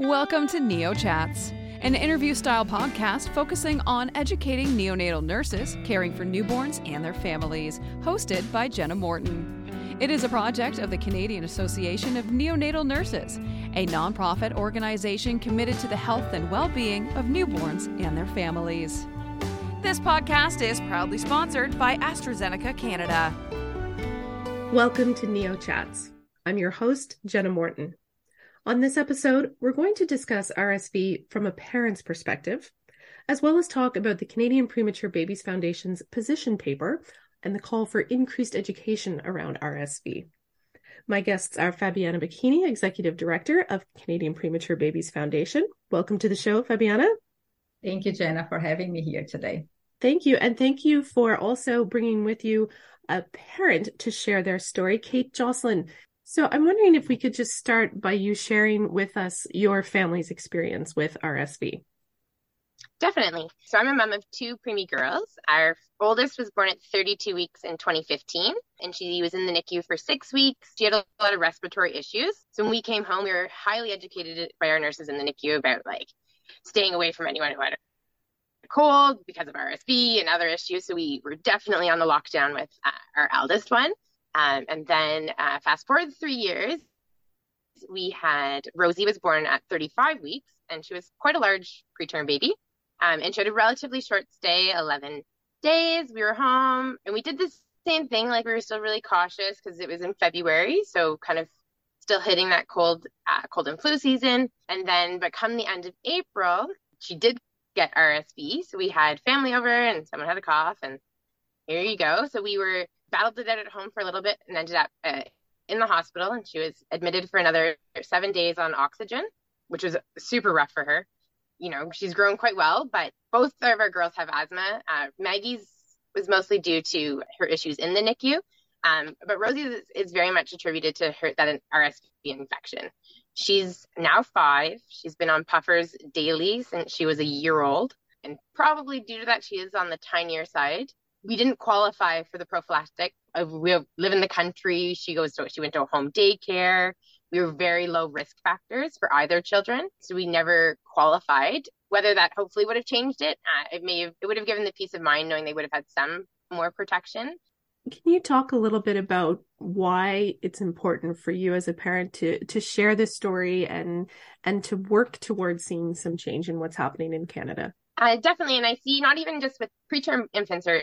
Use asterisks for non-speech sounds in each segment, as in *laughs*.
Welcome to Neo Chats, an interview style podcast focusing on educating neonatal nurses caring for newborns and their families, hosted by Jenna Morton. It is a project of the Canadian Association of Neonatal Nurses, a nonprofit organization committed to the health and well being of newborns and their families. This podcast is proudly sponsored by AstraZeneca Canada. Welcome to Neo Chats. I'm your host, Jenna Morton. On this episode, we're going to discuss RSV from a parent's perspective, as well as talk about the Canadian Premature Babies Foundation's position paper and the call for increased education around RSV. My guests are Fabiana Bacchini, Executive Director of Canadian Premature Babies Foundation. Welcome to the show, Fabiana. Thank you, Jenna, for having me here today. Thank you. And thank you for also bringing with you a parent to share their story, Kate Jocelyn. So I'm wondering if we could just start by you sharing with us your family's experience with RSV. Definitely. So I'm a mom of two preemie girls. Our oldest was born at 32 weeks in 2015, and she was in the NICU for six weeks. She had a lot of respiratory issues. So when we came home, we were highly educated by our nurses in the NICU about like staying away from anyone who had a cold because of RSV and other issues. So we were definitely on the lockdown with uh, our eldest one. Um, and then uh, fast forward three years, we had Rosie was born at 35 weeks, and she was quite a large preterm baby. Um, and she had a relatively short stay, 11 days. We were home, and we did the same thing. Like we were still really cautious because it was in February, so kind of still hitting that cold, uh, cold and flu season. And then, but come the end of April, she did get RSV. So we had family over, and someone had a cough, and here you go. So we were battled it out at home for a little bit and ended up uh, in the hospital. And she was admitted for another seven days on oxygen, which was super rough for her. You know, she's grown quite well, but both of our girls have asthma. Uh, Maggie's was mostly due to her issues in the NICU. Um, but Rosie is, is, very much attributed to her that an RSV infection. She's now five. She's been on puffers daily since she was a year old. And probably due to that, she is on the tinier side we didn't qualify for the prophylactic. Uh, we live in the country. She goes to she went to a home daycare. We were very low risk factors for either children, so we never qualified. Whether that hopefully would have changed it, uh, it may have it would have given the peace of mind knowing they would have had some more protection. Can you talk a little bit about why it's important for you as a parent to to share this story and and to work towards seeing some change in what's happening in Canada? Uh, definitely, and I see not even just with preterm infants or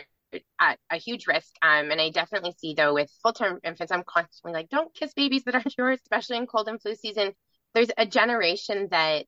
at a huge risk. Um, and I definitely see though with full term infants, I'm constantly like, don't kiss babies that aren't *laughs* yours, especially in cold and flu season. There's a generation that,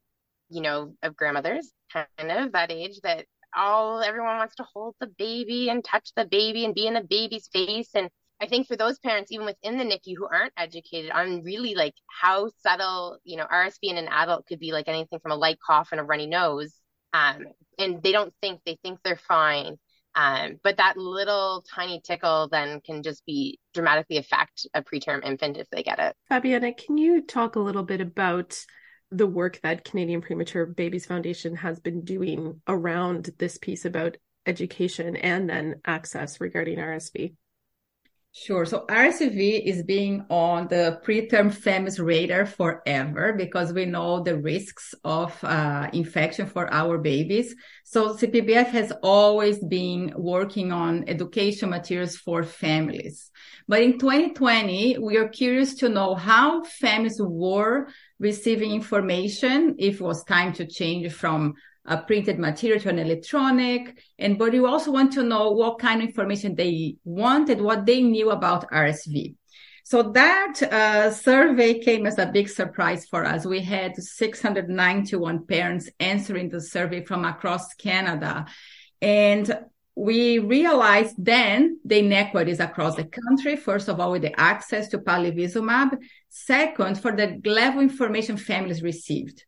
you know, of grandmothers kind of that age that all everyone wants to hold the baby and touch the baby and be in the baby's face. And I think for those parents, even within the NICU who aren't educated on really like how subtle, you know, RSV in an adult could be like anything from a light cough and a runny nose. Um, and they don't think they think they're fine um, but that little tiny tickle then can just be dramatically affect a preterm infant if they get it. Fabiana, can you talk a little bit about the work that Canadian Premature Babies Foundation has been doing around this piece about education and then access regarding RSV? Sure. So RSV is being on the preterm families radar forever because we know the risks of uh, infection for our babies. So CPBF has always been working on education materials for families. But in 2020, we are curious to know how families were receiving information if it was time to change from a printed material to an electronic. And but you also want to know what kind of information they wanted, what they knew about RSV. So that uh, survey came as a big surprise for us. We had 691 parents answering the survey from across Canada. And we realized then the inequities across the country. First of all, with the access to palivizumab. Second, for the level of information families received.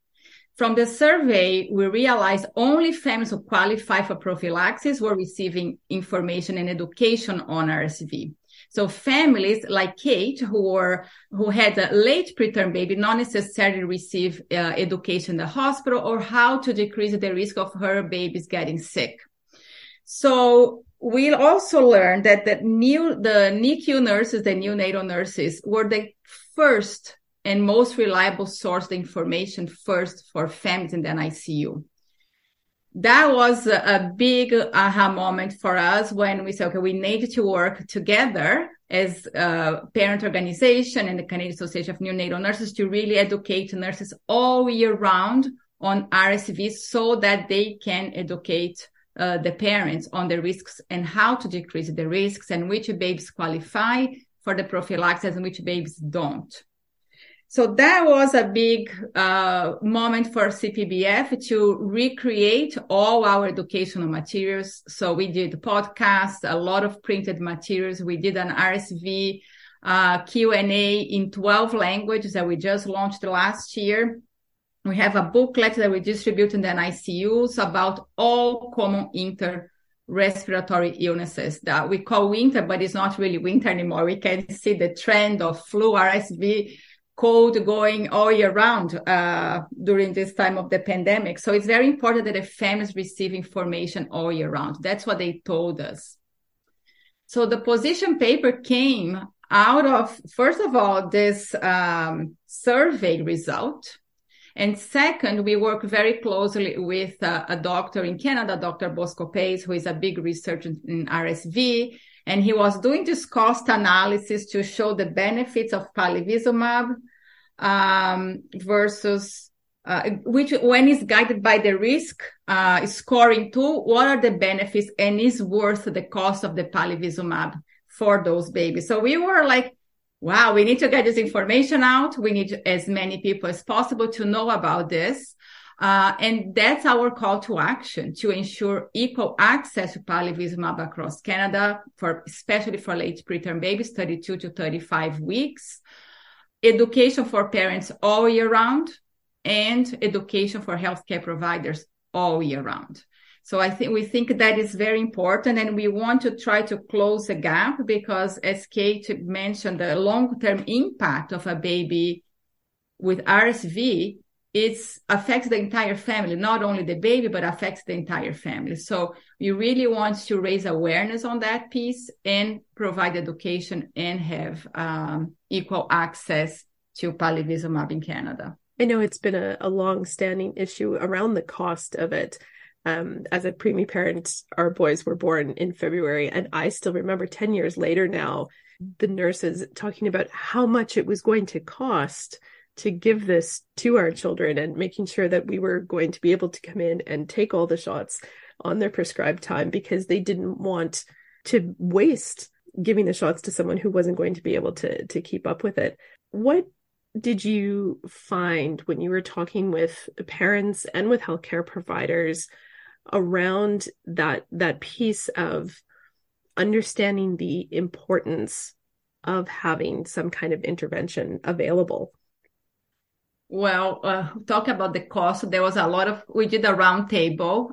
From the survey, we realized only families who qualify for prophylaxis were receiving information and education on RSV. So families like Kate, who were who had a late preterm baby, not necessarily receive uh, education in the hospital or how to decrease the risk of her babies getting sick. So we also learned that the new the NICU nurses, the neonatal nurses, were the first and most reliable source of information first for families and then ICU. That was a, a big aha moment for us when we said, okay, we need to work together as a parent organization and the Canadian Association of Neonatal Nurses to really educate nurses all year round on RSV so that they can educate uh, the parents on the risks and how to decrease the risks and which babies qualify for the prophylaxis and which babies don't. So that was a big uh, moment for CPBF to recreate all our educational materials. So we did podcasts, a lot of printed materials. We did an RSV uh, Q&A in 12 languages that we just launched last year. We have a booklet that we distribute in the ICUs about all common inter respiratory illnesses that we call winter, but it's not really winter anymore. We can see the trend of flu, RSV, cold going all year round uh, during this time of the pandemic. So it's very important that the families receive information all year round. That's what they told us. So the position paper came out of, first of all, this um, survey result. And second, we work very closely with uh, a doctor in Canada, Dr. Bosco Paes, who is a big researcher in RSV. And he was doing this cost analysis to show the benefits of palivizumab um, versus uh, which when is guided by the risk uh, scoring tool, what are the benefits and is worth the cost of the palivizumab for those babies? So we were like, wow, we need to get this information out. We need as many people as possible to know about this. Uh, and that's our call to action to ensure equal access to palivizumab across Canada for, especially for late preterm babies, 32 to 35 weeks education for parents all year round and education for healthcare providers all year round. So I think we think that is very important and we want to try to close the gap because as Kate mentioned, the long-term impact of a baby with RSV it affects the entire family, not only the baby, but affects the entire family. So we really want to raise awareness on that piece and provide education and have um, equal access to palivizumab in Canada. I know it's been a, a long-standing issue around the cost of it. Um, as a preemie parent, our boys were born in February, and I still remember 10 years later now, the nurses talking about how much it was going to cost to give this to our children and making sure that we were going to be able to come in and take all the shots on their prescribed time because they didn't want to waste giving the shots to someone who wasn't going to be able to to keep up with it. What did you find when you were talking with parents and with healthcare providers around that that piece of understanding the importance of having some kind of intervention available well, uh, talk about the cost. There was a lot of, we did a roundtable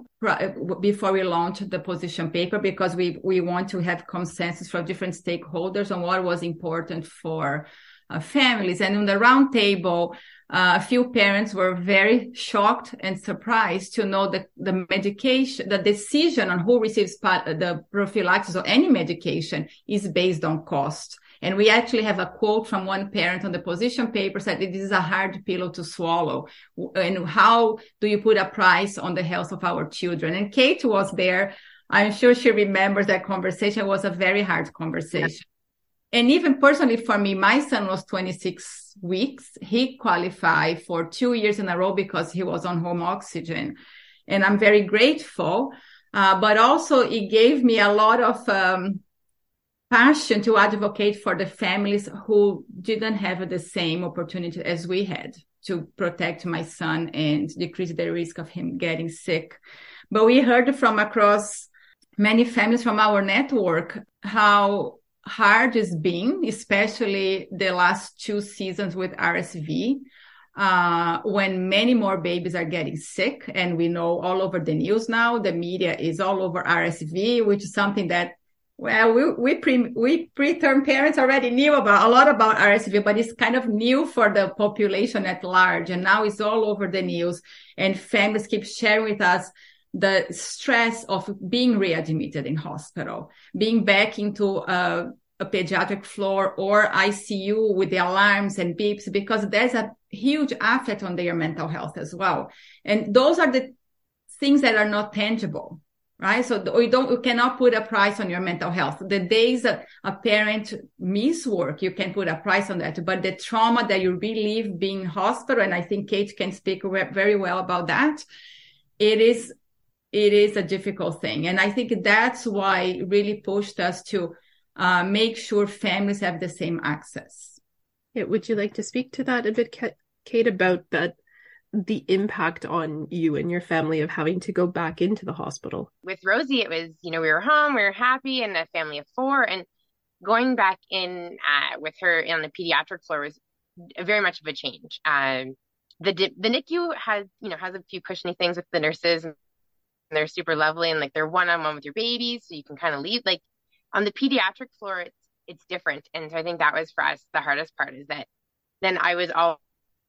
before we launched the position paper because we, we want to have consensus from different stakeholders on what was important for uh, families. And in the roundtable, uh, a few parents were very shocked and surprised to know that the medication, the decision on who receives the prophylaxis or any medication is based on cost. And we actually have a quote from one parent on the position paper said this is a hard pill to swallow. And how do you put a price on the health of our children? And Kate was there. I'm sure she remembers that conversation it was a very hard conversation. And even personally for me, my son was 26 weeks. He qualified for two years in a row because he was on home oxygen. And I'm very grateful. Uh, but also it gave me a lot of, um, passion to advocate for the families who didn't have the same opportunity as we had to protect my son and decrease the risk of him getting sick. But we heard from across many families from our network how hard it's been, especially the last two seasons with RSV. Uh, when many more babies are getting sick and we know all over the news now, the media is all over RSV, which is something that well, we we pre we preterm parents already knew about a lot about RSV, but it's kind of new for the population at large, and now it's all over the news. And families keep sharing with us the stress of being readmitted in hospital, being back into a a pediatric floor or ICU with the alarms and beeps because there's a huge effect on their mental health as well. And those are the things that are not tangible, right? So you don't, you cannot put a price on your mental health. The days that a parent miss work, you can put a price on that, but the trauma that you relive being hospital, and I think Kate can speak very well about that. It is, it is a difficult thing. And I think that's why it really pushed us to uh, make sure families have the same access. Yeah, would you like to speak to that a bit, Kate, about that the impact on you and your family of having to go back into the hospital? With Rosie, it was, you know, we were home, we were happy, and a family of four. And going back in uh, with her on the pediatric floor was very much of a change. Um, the the NICU has, you know, has a few cushiony things with the nurses, and they're super lovely, and like they're one on one with your babies, so you can kind of lead. Like on the pediatric floor, it's it's different, and so I think that was for us the hardest part is that then I was all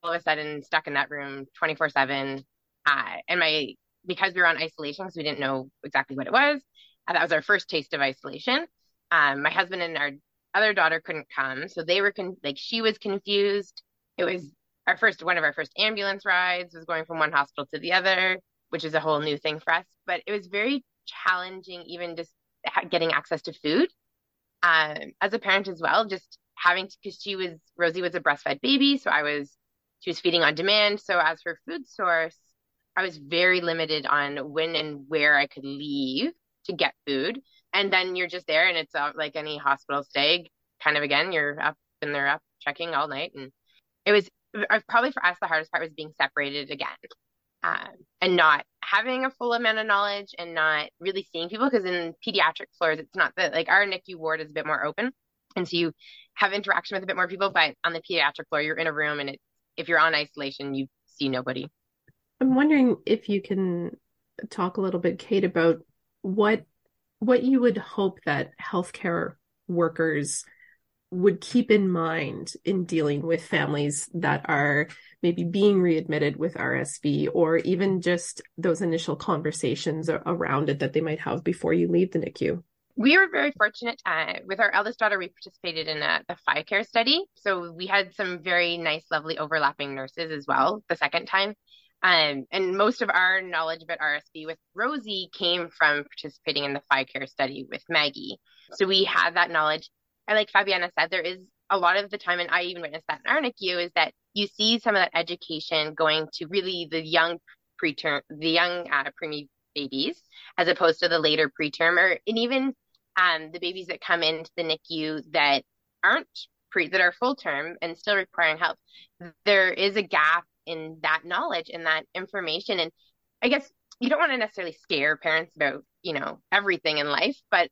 all of a sudden stuck in that room 24 7. Uh, and my, because we were on isolation, because we didn't know exactly what it was, uh, that was our first taste of isolation. Um, my husband and our other daughter couldn't come. So they were con- like, she was confused. It was our first, one of our first ambulance rides was going from one hospital to the other, which is a whole new thing for us. But it was very challenging, even just getting access to food um, as a parent as well, just having to, because she was, Rosie was a breastfed baby. So I was she was feeding on demand. So as her food source, I was very limited on when and where I could leave to get food. And then you're just there and it's uh, like any hospital stay kind of again, you're up and they're up checking all night. And it was probably for us, the hardest part was being separated again um, and not having a full amount of knowledge and not really seeing people. Because in pediatric floors, it's not that like our NICU ward is a bit more open. And so you have interaction with a bit more people, but on the pediatric floor, you're in a room and it if you're on isolation, you see nobody. I'm wondering if you can talk a little bit, Kate, about what what you would hope that healthcare workers would keep in mind in dealing with families that are maybe being readmitted with RSV or even just those initial conversations around it that they might have before you leave the NICU we were very fortunate uh, with our eldest daughter. We participated in a, a FICare study, so we had some very nice, lovely overlapping nurses as well. The second time, um, and most of our knowledge about RSV with Rosie came from participating in the FICare study with Maggie. So we had that knowledge. And like Fabiana said, there is a lot of the time, and I even witnessed that in our NICU, is that you see some of that education going to really the young preterm, the young uh, preemie babies, as opposed to the later preterm, or and even um, the babies that come into the NICU that aren't pre that are full term and still requiring help, there is a gap in that knowledge and that information. And I guess you don't want to necessarily scare parents about, you know, everything in life, but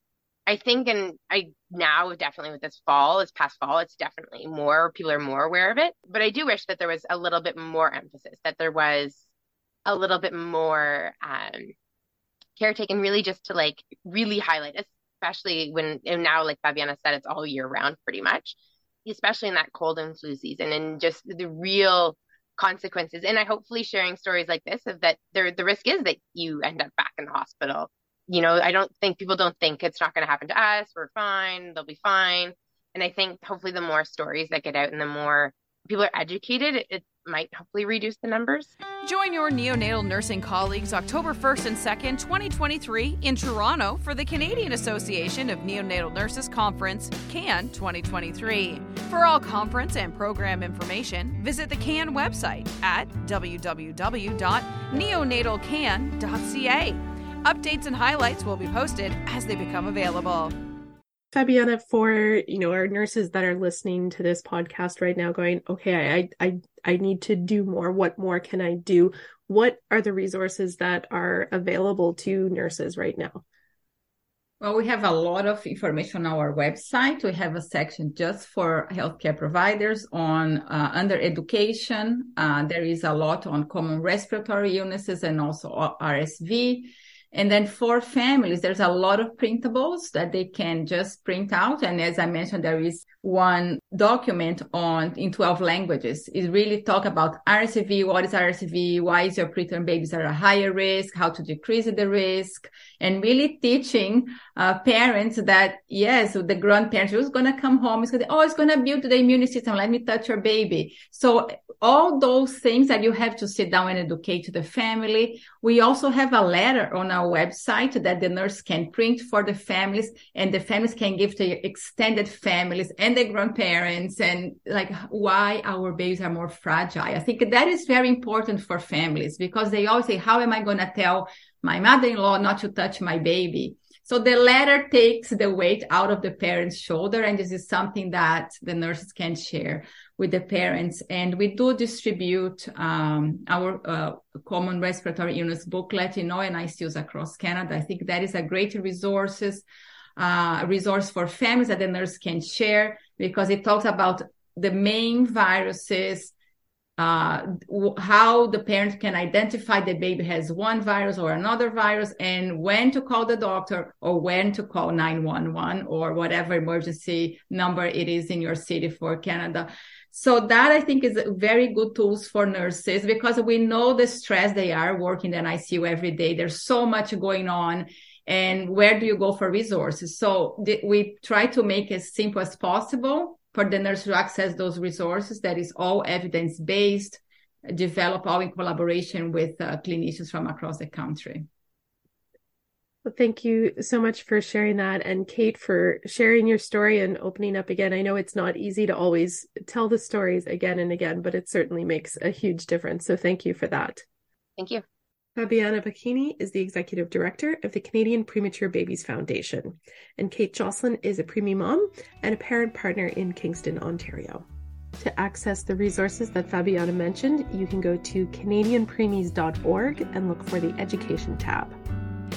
I think and I now definitely with this fall, this past fall, it's definitely more people are more aware of it. But I do wish that there was a little bit more emphasis, that there was a little bit more um care taken really just to like really highlight especially when and now like Fabiana said, it's all year round pretty much, especially in that cold and flu season and just the real consequences. And I hopefully sharing stories like this of that there the risk is that you end up back in the hospital. You know, I don't think people don't think it's not going to happen to us. We're fine. They'll be fine. And I think hopefully the more stories that get out and the more people are educated, it, it might hopefully reduce the numbers. Join your neonatal nursing colleagues October 1st and 2nd, 2023, in Toronto for the Canadian Association of Neonatal Nurses Conference, CANN 2023. For all conference and program information, visit the CANN website at www.neonatalcann.ca. Updates and highlights will be posted as they become available. Fabiana, for you know our nurses that are listening to this podcast right now, going, okay, I I I need to do more. What more can I do? What are the resources that are available to nurses right now? Well, we have a lot of information on our website. We have a section just for healthcare providers on uh, under education. Uh, there is a lot on common respiratory illnesses and also RSV. And then for families, there's a lot of printables that they can just print out. And as I mentioned, there is one document on in 12 languages. It really talk about RSV, what is RSV, why is your preterm babies are a higher risk, how to decrease the risk, and really teaching uh, parents that yes, the grandparents who's going to come home is to, oh, it's to build the immune system. Let me touch your baby. So all those things that you have to sit down and educate the family. We also have a letter on our website that the nurse can print for the families and the families can give to extended families and the grandparents and like why our babies are more fragile. I think that is very important for families because they always say, how am I going to tell my mother-in-law not to touch my baby? So the letter takes the weight out of the parent's shoulder. And this is something that the nurses can share with the parents. And we do distribute um, our uh, common respiratory illness booklet in ICUs across Canada. I think that is a great resources, uh, resource for families that the nurse can share because it talks about the main viruses uh, how the parent can identify the baby has one virus or another virus and when to call the doctor or when to call 911 or whatever emergency number it is in your city for Canada. So that I think is a very good tools for nurses because we know the stress they are working in ICU every day. There's so much going on and where do you go for resources? So th- we try to make as simple as possible for the nurse to access those resources that is all evidence based, develop all in collaboration with uh, clinicians from across the country. Well, thank you so much for sharing that. And Kate, for sharing your story and opening up again. I know it's not easy to always tell the stories again and again, but it certainly makes a huge difference. So thank you for that. Thank you. Fabiana Bacchini is the executive director of the Canadian Premature Babies Foundation, and Kate Jocelyn is a preemie mom and a parent partner in Kingston, Ontario. To access the resources that Fabiana mentioned, you can go to canadianpreemies.org and look for the education tab.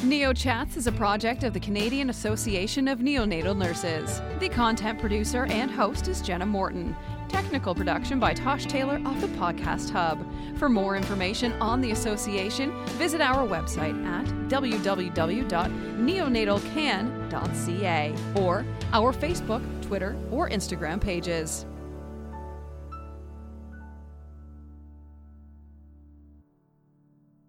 Neo Chats is a project of the Canadian Association of Neonatal Nurses. The content producer and host is Jenna Morton. Technical production by Tosh Taylor of the Podcast Hub. For more information on the association, visit our website at www.neonatalcann.ca or our Facebook, Twitter, or Instagram pages.